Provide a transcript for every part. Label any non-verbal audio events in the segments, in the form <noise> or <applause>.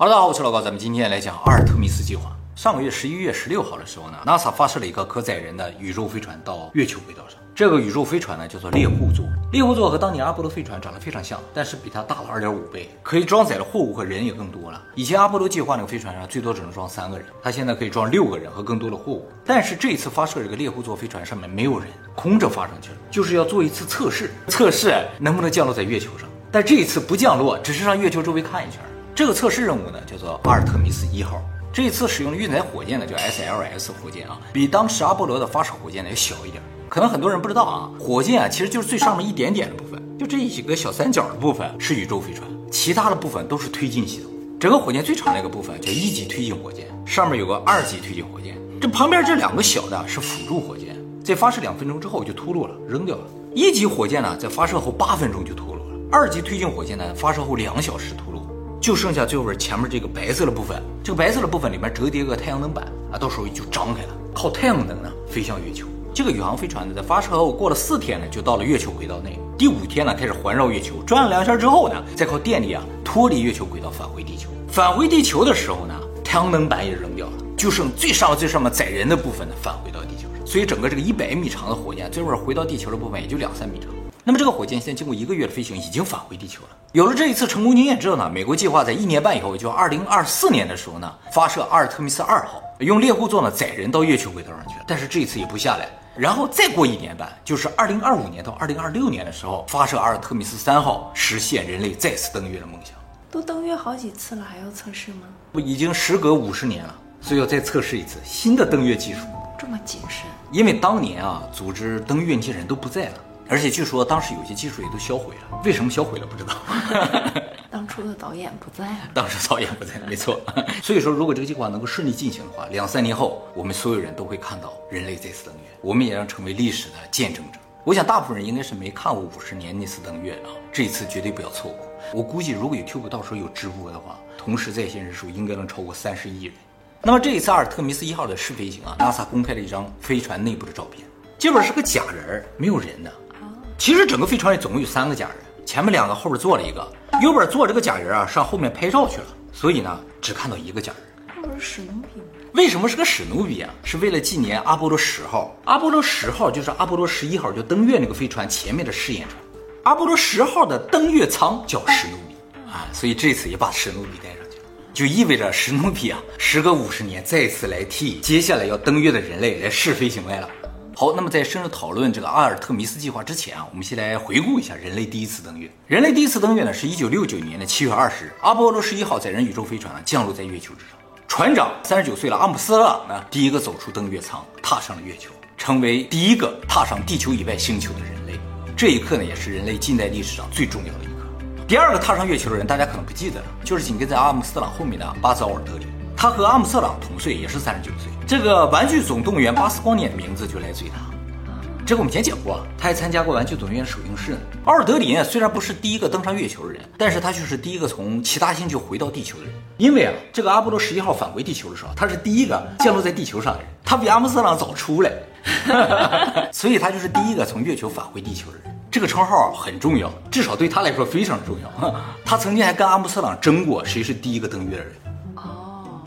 哈喽，大家好，我是老高，咱们今天来讲阿尔特弥斯计划。上个月十一月十六号的时候呢，NASA 发射了一个可载人的宇宙飞船到月球轨道上。这个宇宙飞船呢叫做猎户座。猎户座和当年阿波罗飞船长得非常像，但是比它大了二点五倍，可以装载的货物和人也更多了。以前阿波罗计划那个飞船上最多只能装三个人，它现在可以装六个人和更多的货物。但是这一次发射这个猎户座飞船上面没有人，空着发上去了，就是要做一次测试，测试能不能降落在月球上。但这一次不降落，只是上月球周围看一圈。这个测试任务呢，叫做阿尔特弥斯一号。这一次使用的运载火箭呢，叫 SLS 火箭啊，比当时阿波罗的发射火箭呢要小一点。可能很多人不知道啊，火箭啊其实就是最上面一点点的部分，就这几个小三角的部分是宇宙飞船，其他的部分都是推进系统。整个火箭最长的一个部分叫一级推进火箭，上面有个二级推进火箭，这旁边这两个小的是辅助火箭，在发射两分钟之后就脱落了，扔掉了。一级火箭呢，在发射后八分钟就脱落了，二级推进火箭呢，发射后两小时脱。就剩下最后边前面这个白色的部分，这个白色的部分里面折叠个太阳能板啊，到时候就张开了，靠太阳能呢飞向月球。这个宇航飞船呢，在发射后过了四天呢，就到了月球轨道内。第五天呢，开始环绕月球转了两圈之后呢，再靠电力啊脱离月球轨道返回地球。返回地球的时候呢，太阳能板也扔掉了，就剩最上最上面载人的部分呢返回到地球上。所以整个这个一百米长的火箭，最后回到地球的部分也就两三米长。那么这个火箭现在经过一个月的飞行，已经返回地球了。有了这一次成功经验之后呢，美国计划在一年半以后，也就二零二四年的时候呢，发射阿尔特弥斯二号，用猎户座呢载人到月球轨道上去。但是这一次也不下来，然后再过一年半，就是二零二五年到二零二六年的时候，发射阿尔特弥斯三号，实现人类再次登月的梦想。都登月好几次了，还要测试吗？不，已经时隔五十年了，所以要再测试一次新的登月技术。这么谨慎？因为当年啊，组织登月那些人都不在了。而且据说当时有些技术也都销毁了，为什么销毁了不知道。<laughs> <laughs> 当初的导演不在了，当时导演不在，没错。所以说，如果这个计划能够顺利进行的话，两三年后，我们所有人都会看到人类再次登月，我们也将成为历史的见证者。我想大部分人应该是没看过五十年那次登月啊，这一次绝对不要错过。我估计如果有 YouTube 到时候有直播的话，同时在线人数应该能超过三十亿人。那么这一次阿尔特弥斯一号的试飞行啊，NASA 公开了一张飞船内部的照片，这边是个假人儿，没有人的。其实整个飞船里总共有三个假人，前面两个，后边坐了一个，右边坐这个假人啊，上后面拍照去了，所以呢，只看到一个假人。不是史努比吗？为什么是个史努比啊？是为了纪念阿波罗十号。阿波罗十号就是阿波罗十一号就登月那个飞船前面的试验船，阿波罗十号的登月舱叫史努比啊，所以这次也把史努比带上去了，就意味着史努比啊，时隔五十年再次来替接下来要登月的人类来试飞行来了。好，那么在深入讨论这个阿尔特弥斯计划之前啊，我们先来回顾一下人类第一次登月。人类第一次登月呢，是一九六九年的七月二十日，阿波罗十一号载人宇宙飞船降落在月球之上。船长三十九岁了，阿姆斯特朗呢，第一个走出登月舱，踏上了月球，成为第一个踏上地球以外星球的人类。这一刻呢，也是人类近代历史上最重要的一刻。第二个踏上月球的人，大家可能不记得了，就是紧跟在阿姆斯特朗后面的巴兹·奥尔德林。他和阿姆斯特朗同岁，也是三十九岁。这个《玩具总动员》巴斯光年的名字就来自于他。这个我们以前讲过，他还参加过《玩具总动员》首映式呢。奥尔德林虽然不是第一个登上月球的人，但是他却是第一个从其他星球回到地球的人。因为啊，这个阿波罗十一号返回地球的时候，他是第一个降落在地球上的人，他比阿姆斯特朗早出来，<laughs> 所以他就是第一个从月球返回地球的人。这个称号很重要，至少对他来说非常重要。他曾经还跟阿姆斯特朗争过谁是第一个登月的人。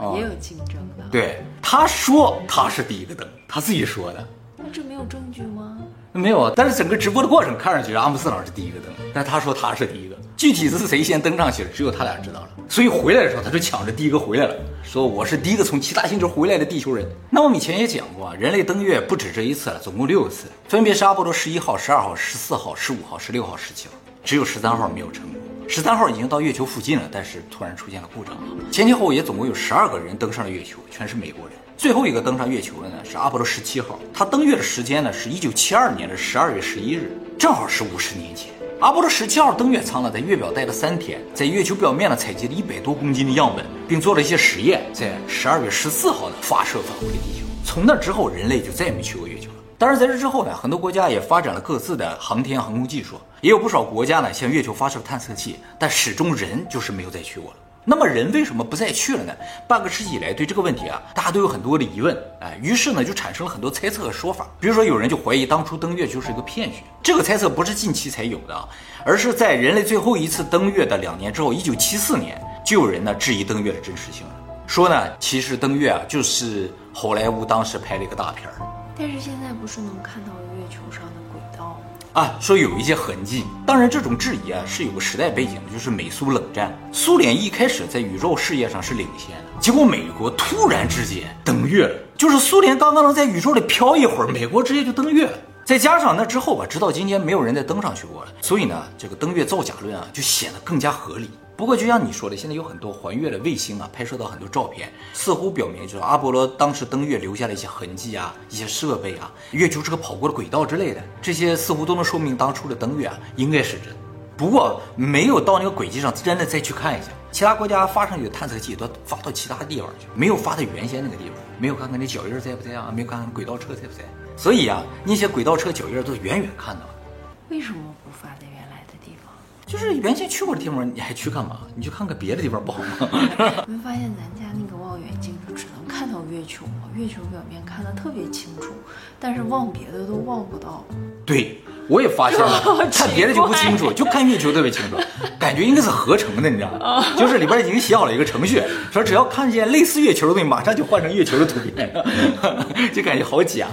哦，也有竞争的。对，他说他是第一个登，他自己说的。那这没有证据吗？没有啊，但是整个直播的过程看上去阿姆斯特朗是第一个登，但他说他是第一个，具体是谁先登上去了，只有他俩知道了。所以回来的时候他就抢着第一个回来了，说我是第一个从其他星球回来的地球人。那我们以前也讲过，人类登月不止这一次了，总共六次，分别是阿波罗十一号、十二号、十四号、十五号、十六号、十七号，只有十三号没有成功。十三号已经到月球附近了，但是突然出现了故障。前前后后也总共有十二个人登上了月球，全是美国人。最后一个登上月球的呢是阿波罗十七号，他登月的时间呢是一九七二年的十二月十一日，正好是五十年前。阿波罗十七号登月舱呢在月表待了三天，在月球表面呢采集了一百多公斤的样本，并做了一些实验，在十二月十四号呢发射返回地球。从那之后，人类就再也没去过月球。当然，在这之后呢，很多国家也发展了各自的航天航空技术，也有不少国家呢向月球发射探测器，但始终人就是没有再去过了。那么人为什么不再去了呢？半个世纪以来，对这个问题啊，大家都有很多的疑问，哎，于是呢，就产生了很多猜测和说法。比如说，有人就怀疑当初登月就是一个骗局。这个猜测不是近期才有的，而是在人类最后一次登月的两年之后，一九七四年就有人呢质疑登月的真实性了，说呢其实登月啊就是好莱坞当时拍了一个大片儿但是现在不是能看到月球上的轨道吗？啊，说有一些痕迹。当然，这种质疑啊是有个时代背景的，就是美苏冷战，苏联一开始在宇宙事业上是领先的，结果美国突然之间登月了，就是苏联刚刚能在宇宙里飘一会儿，美国直接就登月了。再加上那之后吧，直到今天没有人再登上去过了，所以呢，这个登月造假论啊就显得更加合理。不过就像你说的，现在有很多环月的卫星啊，拍摄到很多照片，似乎表明就是阿波罗当时登月留下了一些痕迹啊，一些设备啊，月球这个跑过的轨道之类的，这些似乎都能说明当初的登月啊应该是真。不过没有到那个轨迹上真的再去看一下，其他国家发上去的探测器都发到其他地方去，没有发到原先那个地方，没有看看那脚印在不在啊，没有看看轨道车在不在。所以啊，那些轨道车脚印都远远看到了。为什么？就是原先去过的地方，你还去干嘛？你去看看别的地方不好吗？<laughs> 你会发现咱家那个望远镜就只能看到月球吗？月球表面看得特别清楚，但是望别的都望不到。对，我也发现了，看别的就不清楚，<laughs> 就看月球特别清楚，感觉应该是合成的，你知道吗？就是里边已经写好了一个程序，说只要看见类似月球的东西，马上就换成月球的图片，<laughs> 就感觉好假。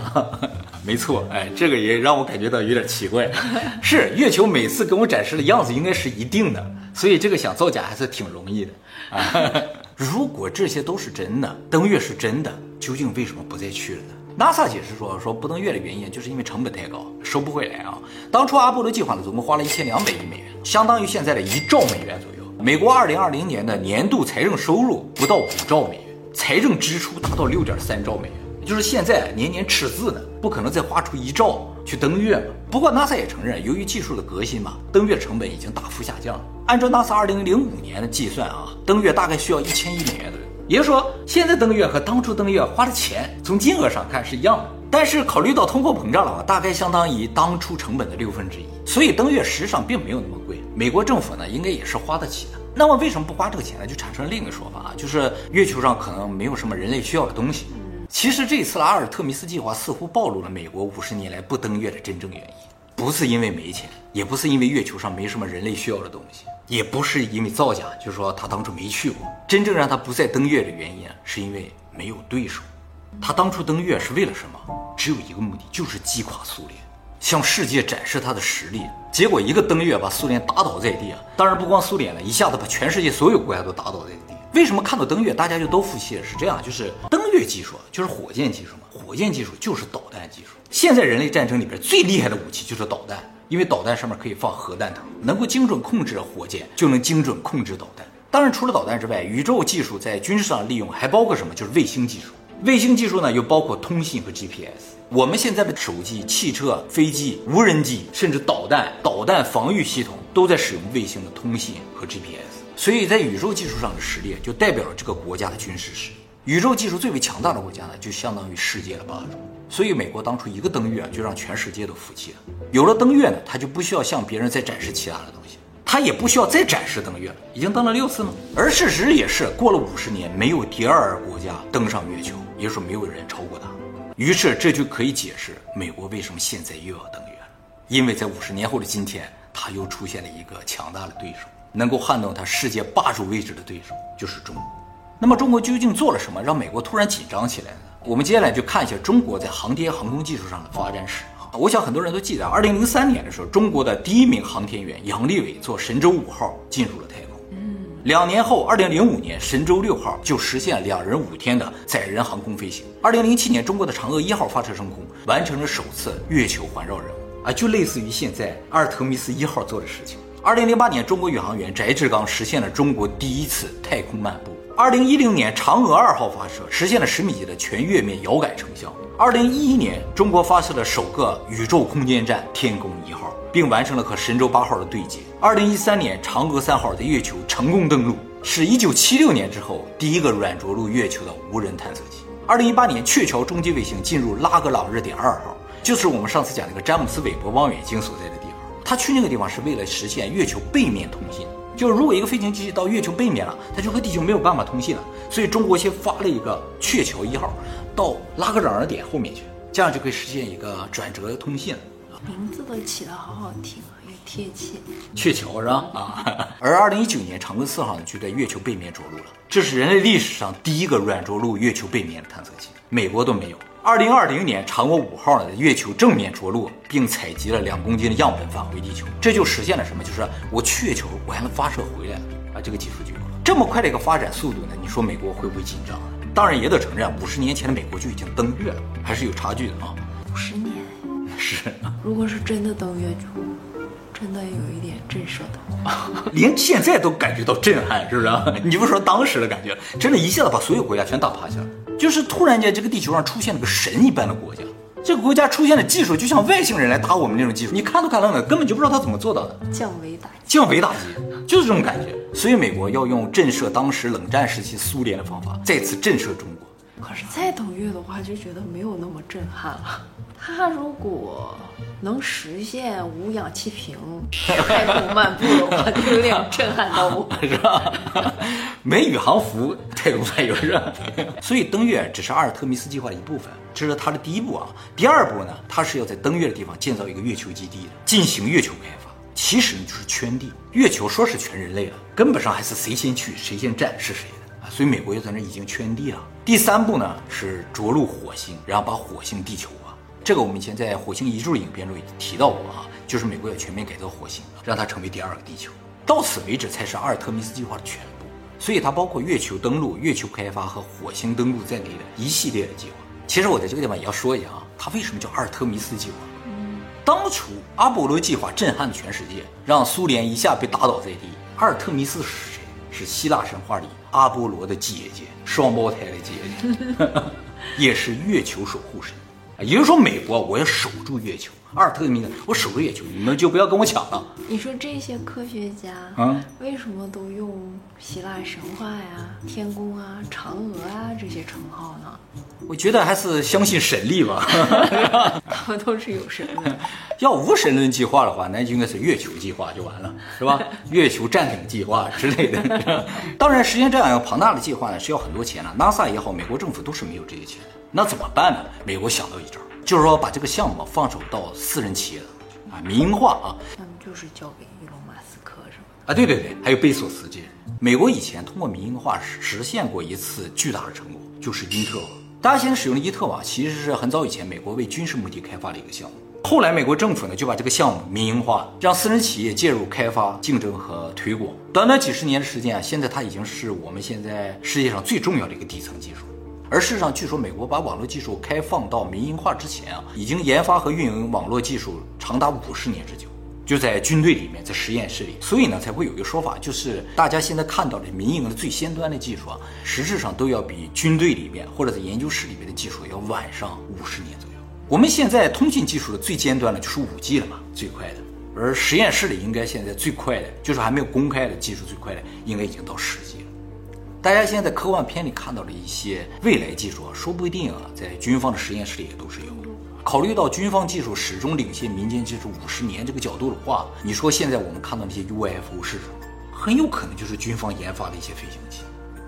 没错，哎，这个也让我感觉到有点奇怪。<laughs> 是月球每次给我展示的样子应该是一定的，所以这个想造假还是挺容易的啊。<laughs> 如果这些都是真的，登月是真的，究竟为什么不再去了呢？NASA 解释说，说不登月的原因就是因为成本太高，收不回来啊。当初阿波罗计划呢，总共花了一千两百亿美元，相当于现在的一兆美元左右。美国二零二零年的年度财政收入不到五兆美元，财政支出达到六点三兆美元。就是现在年年赤字呢，不可能再花出一兆去登月嘛。不过 NASA 也承认，由于技术的革新嘛，登月成本已经大幅下降。按照 NASA 二零零五年的计算啊，登月大概需要一千亿美元左右。也就是说，现在登月和当初登月花的钱，从金额上看是一样的。但是考虑到通货膨胀了嘛，大概相当于当初成本的六分之一，所以登月实际上并没有那么贵。美国政府呢，应该也是花得起的。那么为什么不花这个钱呢？就产生了另一个说法啊，就是月球上可能没有什么人类需要的东西。其实这次的阿尔特弥斯计划似乎暴露了美国五十年来不登月的真正原因，不是因为没钱，也不是因为月球上没什么人类需要的东西，也不是因为造假，就是说他当初没去过。真正让他不再登月的原因，是因为没有对手。他当初登月是为了什么？只有一个目的，就是击垮苏联，向世界展示他的实力。结果一个登月把苏联打倒在地啊！当然不光苏联了，一下子把全世界所有国家都打倒在地。为什么看到登月大家就都服气了？是这样，就是登月技术就是火箭技术嘛，火箭技术就是导弹技术。现在人类战争里边最厉害的武器就是导弹，因为导弹上面可以放核弹头，能够精准控制火箭，就能精准控制导弹。当然，除了导弹之外，宇宙技术在军事上利用还包括什么？就是卫星技术。卫星技术呢，又包括通信和 GPS。我们现在的手机、汽车、飞机、无人机，甚至导弹、导弹防御系统，都在使用卫星的通信和 GPS。所以在宇宙技术上的实力，就代表了这个国家的军事实力。宇宙技术最为强大的国家呢，就相当于世界的霸主。所以美国当初一个登月啊，就让全世界都服气了。有了登月呢，他就不需要向别人再展示其他的东西，他也不需要再展示登月了，已经登了六次了。而事实也是，过了五十年，没有第二个国家登上月球，也就是说没有人超过他。于是这就可以解释美国为什么现在又要登月了，因为在五十年后的今天，他又出现了一个强大的对手。能够撼动他世界霸主位置的对手就是中国。那么中国究竟做了什么，让美国突然紧张起来呢？我们接下来就看一下中国在航天航空技术上的发展史啊。我想很多人都记得，二零零三年的时候，中国的第一名航天员杨利伟坐神舟五号进入了太空。嗯，两年后，二零零五年神舟六号就实现两人五天的载人航空飞行。二零零七年，中国的嫦娥一号发射升空，完成了首次月球环绕任务啊，就类似于现在阿尔特弥斯一号做的事情。二零零八年，中国宇航员翟志刚实现了中国第一次太空漫步。二零一零年，嫦娥二号发射，实现了十米级的全月面遥感成像。二零一一年，中国发射了首个宇宙空间站天宫一号，并完成了和神舟八号的对接。二零一三年，嫦娥三号在月球成功登陆，是一九七六年之后第一个软着陆月球的无人探测器。二零一八年，鹊桥中继卫星进入拉格朗日点二号，就是我们上次讲那个詹姆斯韦伯望远镜所在的。他去那个地方是为了实现月球背面通信，就是如果一个飞行器到月球背面了，它就和地球没有办法通信了。所以中国先发了一个鹊桥一号到拉格朗日点后面去，这样就可以实现一个转折通信了。名字都起得好好听啊，又贴切。鹊桥是吧？啊，而二零一九年长征四号呢，就在月球背面着陆了，这是人类历史上第一个软着陆月球背面的探测器，美国都没有。二零二零年嫦娥五号呢，在月球正面着陆，并采集了两公斤的样本返回地球，这就实现了什么？就是我去月球，我还能发射回来啊！这个技术就有了。这么快的一个发展速度呢，你说美国会不会紧张？当然也得承认，五十年前的美国就已经登月了，还是有差距的啊。五十年是，如果是真的登月球，真的有一点震慑的，<laughs> 连现在都感觉到震撼，是不是？你不说当时的感觉，真的一下子把所有国家全打趴下了。就是突然间，这个地球上出现了个神一般的国家，这个国家出现的技术就像外星人来打我们那种技术，你看都看愣了，根本就不知道他怎么做到的。降维打击，降维打击，就是这种感觉。所以美国要用震慑当时冷战时期苏联的方法，再次震慑中国。可是再等月的话，就觉得没有那么震撼了。他如果能实现无氧气瓶太空漫步的话，就有点震撼到我，<laughs> 是吧？<laughs> 没宇航服太空漫游是吧？所以登月只是阿尔特弥斯计划的一部分，这是它的第一步啊。第二步呢，它是要在登月的地方建造一个月球基地的，进行月球开发。其实呢，就是圈地。月球说是全人类了，根本上还是谁先去谁先占是谁的啊。所以美国就在那已经圈地了。第三步呢是着陆火星，然后把火星地球。这个我们以前在火星移住影片中也提到过啊，就是美国要全面改造火星，让它成为第二个地球。到此为止才是阿尔特弥斯计划的全部。所以它包括月球登陆、月球开发和火星登陆在内的一系列的计划。其实我在这个地方也要说一下啊，它为什么叫阿尔特弥斯计划？当初阿波罗计划震撼了全世界，让苏联一下被打倒在地。阿尔特弥斯是谁？是希腊神话里阿波罗的姐姐，双胞胎的姐姐，<laughs> 也是月球守护神。也就是说，美国我要守住月球。阿尔特弥斯，我守住月球，你们就不要跟我抢了。你说这些科学家啊，为什么都用希腊神话呀、天宫啊、嫦娥啊这些称号呢？我觉得还是相信神力吧。他们都是有神的。要无神论计划的话，那就应该是月球计划就完了，是吧？<laughs> 月球占领计划之类的。当然，实现这样一个庞大的计划呢，是要很多钱的。NASA 也好，美国政府都是没有这些钱的。那怎么办呢？美国想到一招，就是说把这个项目放手到私人企业的啊，民营化啊。那么就是交给伊隆马斯克是吗？啊，对对对，还有贝索斯这些人。美国以前通过民营化实现过一次巨大的成果，就是英特网。大家现在使用的伊特网其实是很早以前美国为军事目的开发的一个项目。后来美国政府呢就把这个项目民营化，让私人企业介入开发、竞争和推广。短短几十年的时间啊，现在它已经是我们现在世界上最重要的一个底层技术。而事实上，据说美国把网络技术开放到民营化之前啊，已经研发和运营网络技术长达五十年之久，就在军队里面，在实验室里。所以呢，才会有一个说法，就是大家现在看到的民营的最先端的技术啊，实质上都要比军队里面或者在研究室里面的技术要晚上五十年左右。我们现在通信技术的最尖端的就是五 G 了嘛，最快的。而实验室里应该现在最快的，就是还没有公开的技术最快的，应该已经到十 G 了。大家现在在科幻片里看到的一些未来技术啊，说不一定啊，在军方的实验室里也都是有的。考虑到军方技术始终领先民间技术五十年这个角度的话，你说现在我们看到那些 UFO 是什么？很有可能就是军方研发的一些飞行器。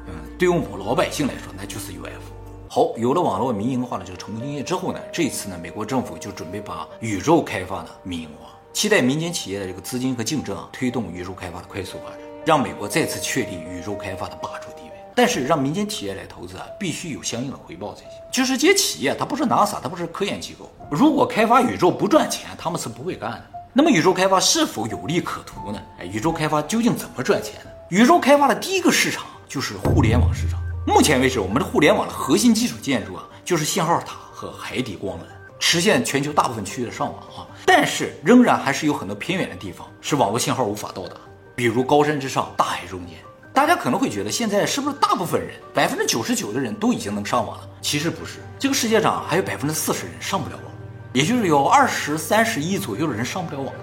嗯，对于我们老百姓来说，那就是 UFO。好，有了网络民营化的这个成功经验之后呢，这次呢，美国政府就准备把宇宙开发呢民营化，期待民间企业的这个资金和竞争啊，推动宇宙开发的快速发展，让美国再次确立宇宙开发的霸主地位。但是让民间企业来投资啊，必须有相应的回报才行。就是这些企业，它不是 NASA，它不是科研机构，如果开发宇宙不赚钱，他们是不会干的。那么宇宙开发是否有利可图呢？哎，宇宙开发究竟怎么赚钱呢？宇宙开发的第一个市场就是互联网市场。目前为止，我们的互联网的核心基础建筑啊，就是信号塔和海底光缆，实现全球大部分区域的上网啊。但是仍然还是有很多偏远的地方是网络信号无法到达，比如高山之上、大海中间。大家可能会觉得，现在是不是大部分人，百分之九十九的人都已经能上网了？其实不是，这个世界上还有百分之四十人上不了网，也就是有二十三十亿左右的人上不了网呢。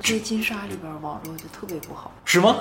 这金沙里边网络就特别不好，是吗？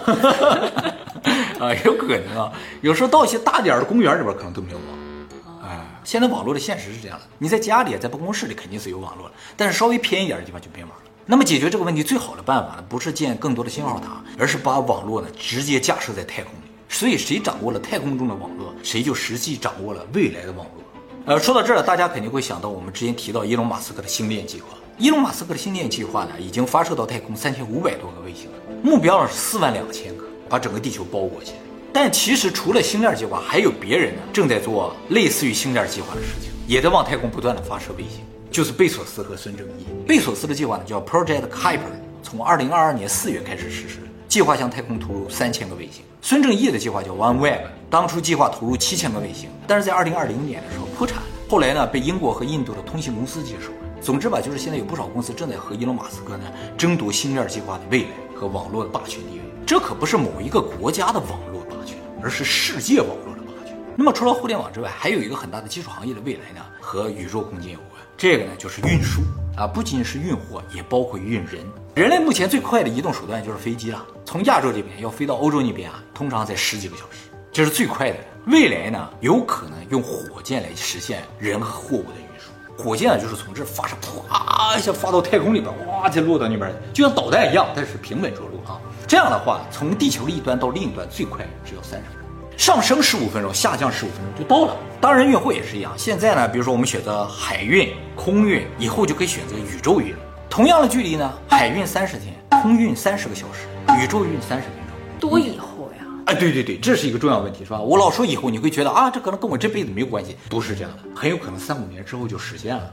<laughs> 啊，有可能啊。有时候到一些大点儿的公园里边，可能都没有网。哎，现在网络的现实是这样的：你在家里，在办公室里肯定是有网络的，但是稍微偏一点的地方就没网了。那么解决这个问题最好的办法呢，不是建更多的信号塔，而是把网络呢直接架设在太空里。所以谁掌握了太空中的网络，谁就实际掌握了未来的网络。呃，说到这儿，大家肯定会想到我们之前提到伊隆马斯克的星链计划。伊隆马斯克的星链计划呢，已经发射到太空三千五百多个卫星了，目标呢是四万两千个，把整个地球包裹起来。但其实除了星链计划，还有别人呢正在做类似于星链计划的事情，也在往太空不断的发射卫星，就是贝索斯和孙正义。贝索斯的计划呢叫 Project Kuiper，从二零二二年四月开始实施，计划向太空投入三千个卫星。孙正义的计划叫 OneWeb，当初计划投入七千个卫星，但是在二零二零年的时候破产了，后来呢被英国和印度的通信公司接手了。总之吧，就是现在有不少公司正在和伊隆马斯克呢争夺星链计划的未来和网络的霸权地位。这可不是某一个国家的网络霸权。而是世界网络的霸权。那么除了互联网之外，还有一个很大的技术行业的未来呢，和宇宙空间有关。这个呢就是运输啊，不仅是运货，也包括运人。人类目前最快的移动手段就是飞机了。从亚洲这边要飞到欧洲那边啊，通常在十几个小时，这是最快的。未来呢，有可能用火箭来实现人和货物的运输。火箭啊，就是从这发射，啪一下发到太空里边，哇，再落到那边，就像导弹一样，但是平稳着陆啊。这样的话，从地球的一端到另一端最快只要三十分钟，上升十五分钟，下降十五分钟就到了。当然，运货也是一样。现在呢，比如说我们选择海运、空运，以后就可以选择宇宙运。同样的距离呢，海运三十天，空运三十个小时，宇宙运三十分钟。多以后呀？哎，对对对，这是一个重要问题，是吧？我老说以后，你会觉得啊，这可能跟我这辈子没有关系，不是这样的，很有可能三五年之后就实现了。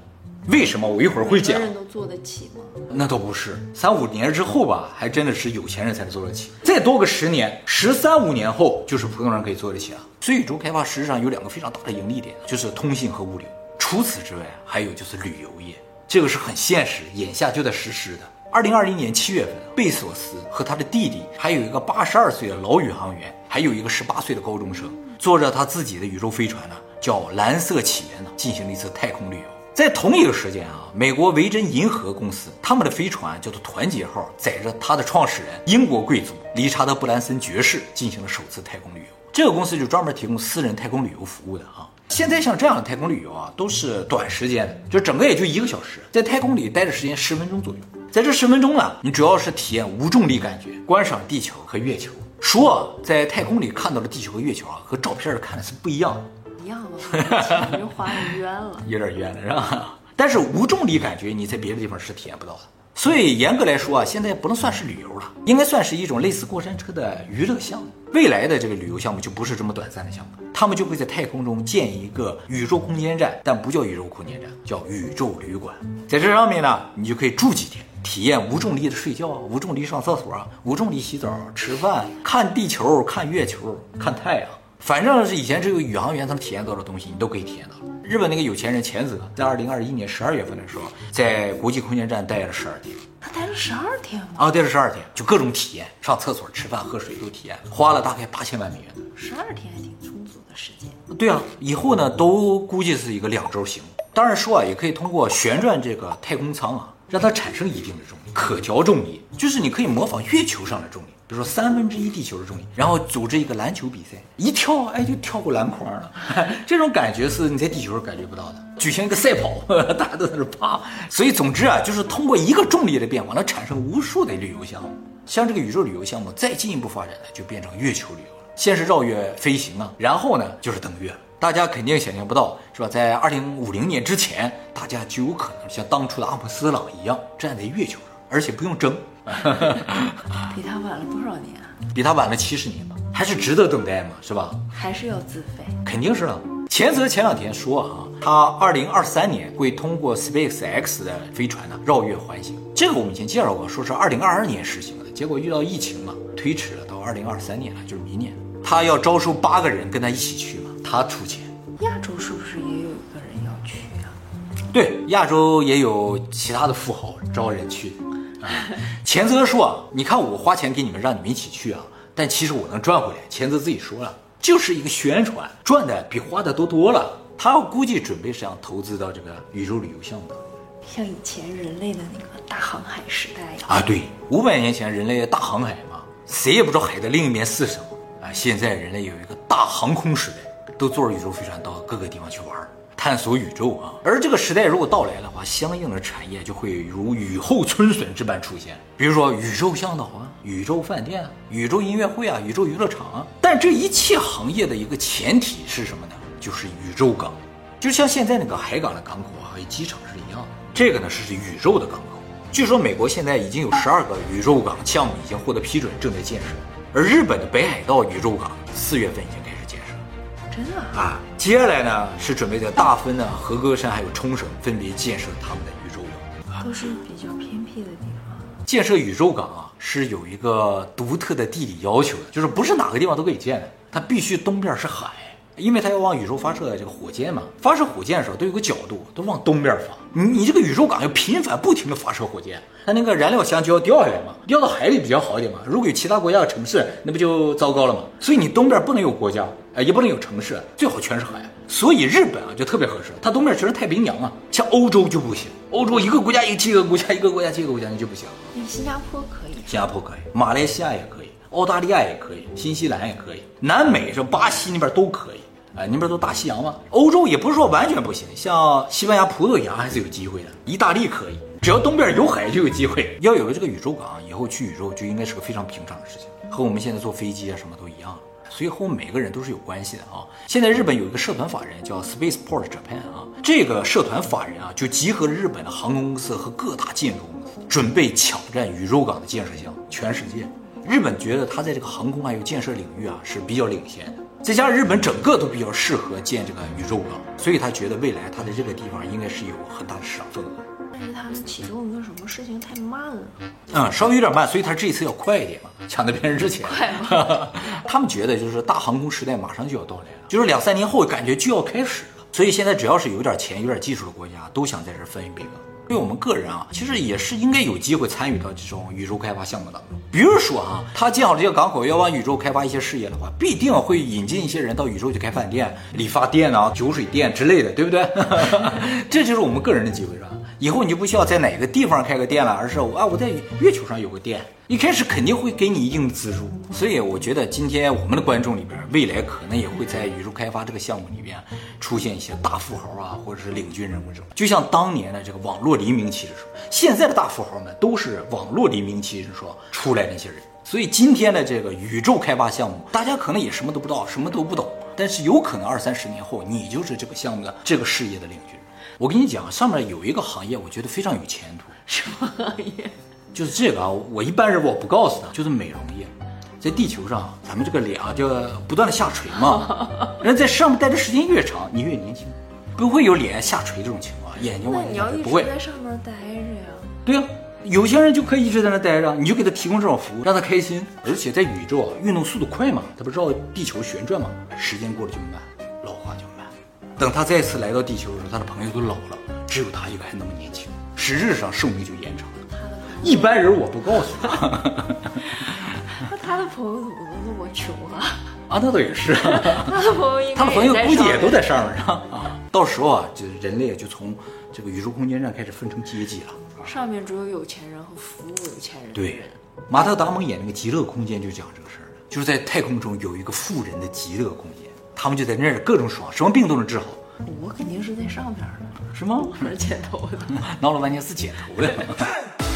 为什么我一会儿会讲？人都做得起吗？那倒不是，三五年之后吧，还真的是有钱人才能做得起。再多个十年，十三五年后就是普通人可以做得起了。所以宇宙开发实际上有两个非常大的盈利点，就是通信和物流。除此之外，还有就是旅游业，这个是很现实，眼下就在实施的。二零二零年七月份，贝索斯和他的弟弟，还有一个八十二岁的老宇航员，还有一个十八岁的高中生，坐着他自己的宇宙飞船呢，叫蓝色起源呢，进行了一次太空旅游。在同一个时间啊，美国维珍银河公司他们的飞船叫做团结号，载着它的创始人英国贵族理查德·布兰森爵士进行了首次太空旅游。这个公司就专门提供私人太空旅游服务的啊。现在像这样的太空旅游啊，都是短时间的，就整个也就一个小时，在太空里待的时间十分钟左右。在这十分钟呢，你主要是体验无重力感觉，观赏地球和月球。说啊在太空里看到的地球和月球啊，和照片看的是不一样的。一样了，就画的冤了，<laughs> 有点冤了，是吧？但是无重力感觉你在别的地方是体验不到的，所以严格来说啊，现在不能算是旅游了，应该算是一种类似过山车的娱乐项目。未来的这个旅游项目就不是这么短暂的项目，他们就会在太空中建一个宇宙空间站，但不叫宇宙空间站，叫宇宙旅馆。在这上面呢，你就可以住几天，体验无重力的睡觉，无重力上厕所，无重力洗澡、吃饭、看地球、看月球、看太阳。反正是以前只有宇航员才能体验到的东西，你都可以体验到。日本那个有钱人钱泽在二零二一年十二月份的时候，在国际空间站待了十二天。他待了十二天吗？啊，待了十二天，就各种体验，上厕所、吃饭、喝水都体验，花了大概八千万美元。十二天还挺充足的时间。对啊，以后呢都估计是一个两周行。当然说啊，也可以通过旋转这个太空舱啊，让它产生一定的重力，可调重力，就是你可以模仿月球上的重力。比如说三分之一地球的重力，然后组织一个篮球比赛，一跳，哎，就跳过篮筐了。<laughs> 这种感觉是你在地球上感觉不到的。举行一个赛跑，<laughs> 大家都在那爬。所以总之啊，就是通过一个重力的变化，能产生无数的旅游项目。像这个宇宙旅游项目再进一步发展呢，就变成月球旅游了。先是绕月飞行啊，然后呢就是登月。大家肯定想象不到，是吧？在二零五零年之前，大家就有可能像当初的阿姆斯特朗一样站在月球上，而且不用争。<laughs> 比他晚了多少年啊？比他晚了七十年吧，还是值得等待嘛，是吧？还是要自费？肯定是了。钱泽前两天说啊，他二零二三年会通过 Space X 的飞船呢绕月环行。这个我们以前介绍过，说是二零二二年实行的，结果遇到疫情嘛，推迟了到二零二三年了，就是明年。他要招收八个人跟他一起去嘛，他出钱。亚洲是不是也有一个人要去呀？对，亚洲也有其他的富豪招人去。<laughs> 钱泽说：“你看我花钱给你们，让你们一起去啊，但其实我能赚回来。”钱泽自己说了，就是一个宣传，赚的比花的多多了。他估计准备是想投资到这个宇宙旅游项目的，像以前人类的那个大航海时代啊，对，五百年前人类的大航海嘛，谁也不知道海的另一面是什么啊。现在人类有一个大航空时代，都坐着宇宙飞船到各个地方去玩。探索宇宙啊，而这个时代如果到来的话，相应的产业就会如雨后春笋之般出现。比如说宇宙向导啊、宇宙饭店啊、宇宙音乐会啊、宇宙娱乐场啊。但这一切行业的一个前提是什么呢？就是宇宙港，就像现在那个海港的港口啊和机场是一样的。这个呢是宇宙的港口。据说美国现在已经有十二个宇宙港项目已经获得批准，正在建设。而日本的北海道宇宙港四月份已经。真的啊？啊，接下来呢是准备在大分呢、和歌山还有冲绳分别建设他们的宇宙港。都是比较偏僻的地方。建设宇宙港啊是有一个独特的地理要求的，就是不是哪个地方都可以建的，它必须东边是海。因为它要往宇宙发射这个火箭嘛，发射火箭的时候都有个角度，都往东边发。你你这个宇宙港要频繁不停的发射火箭，它那个燃料箱就要掉下来嘛，掉到海里比较好一点嘛。如果有其他国家的城市，那不就糟糕了嘛？所以你东边不能有国家，哎，也不能有城市，最好全是海。所以日本啊就特别合适，它东边全是太平洋啊。像欧洲就不行，欧洲一个国家一个接一个国家，一个国家接一个国家，那就不行。那新加坡可以，新加坡可以，马来西亚也可以，澳大利亚也可以，新西兰也可以，南美是巴西那边都可以。哎，那边都大西洋嘛，欧洲也不是说完全不行，像西班牙、葡萄牙还是有机会的，意大利可以，只要东边有海就有机会。要有了这个宇宙港，以后去宇宙就应该是个非常平常的事情，和我们现在坐飞机啊什么都一样了。所以和我们每个人都是有关系的啊。现在日本有一个社团法人叫 Spaceport Japan 啊，这个社团法人啊就集合了日本的航空公司和各大建筑公司，准备抢占宇宙港的建设项，全世界。日本觉得它在这个航空还有建设领域啊是比较领先的。再加上日本整个都比较适合建这个宇宙港，所以他觉得未来他在这个地方应该是有很大的市场份额。但是他们启动一个什么事情太慢了，嗯，稍微有点慢，所以他这一次要快一点嘛，抢在别人之前。快吗？<laughs> 他们觉得就是大航空时代马上就要到来了，就是两三年后感觉就要开始了。所以现在只要是有点钱、有点技术的国家，都想在这分一杯羹。对我们个人啊，其实也是应该有机会参与到这种宇宙开发项目当中。比如说啊，他建好这个港口，要往宇宙开发一些事业的话，必定会引进一些人到宇宙去开饭店、理发店啊、酒水店之类的，对不对？<laughs> 这就是我们个人的机会，是吧？以后你就不需要在哪个地方开个店了，而是啊，我在月球上有个店。一开始肯定会给你一定的资助，所以我觉得今天我们的观众里边，未来可能也会在宇宙开发这个项目里边出现一些大富豪啊，或者是领军人物这种。就像当年的这个网络黎明期的时候，现在的大富豪们都是网络黎明期的时候出来那些人。所以今天的这个宇宙开发项目，大家可能也什么都不知道，什么都不懂，但是有可能二三十年后，你就是这个项目的这个事业的领军人。我跟你讲，上面有一个行业，我觉得非常有前途。什么行业？就是这个啊，我一般人我不告诉他，就是美容业，在地球上，咱们这个脸啊就不断的下垂嘛，<laughs> 人在上面待的时间越长，你越年轻，不会有脸下垂这种情况，眼睛往那你要一下垂不会。直在上面待着呀？对呀、有些人就可以一直在那待着，你就给他提供这种服务，让他开心。而且在宇宙啊，运动速度快嘛，他不是绕地球旋转嘛，时间过得就慢，老化就慢。等他再次来到地球的时候，他的朋友都老了，只有他一个还那么年轻，实质上寿命就延长了。一般人我不告诉他。<laughs> 那他的朋友怎么都那么穷啊？啊，那倒也是，他的朋友应该他的朋友估计也都在上面上啊。到时候啊，就是人类就从这个宇宙空间站开始分成阶级了。上面只有有钱人和服务有钱人。对，马特·达蒙演那个《极乐空间》就讲这个事儿了，就是在太空中有一个富人的极乐空间，他们就在那儿各种爽，什么病都能治好，我肯定是在上边的，是吗？<laughs> 我是剪头的。闹了半天是剪头的。<laughs>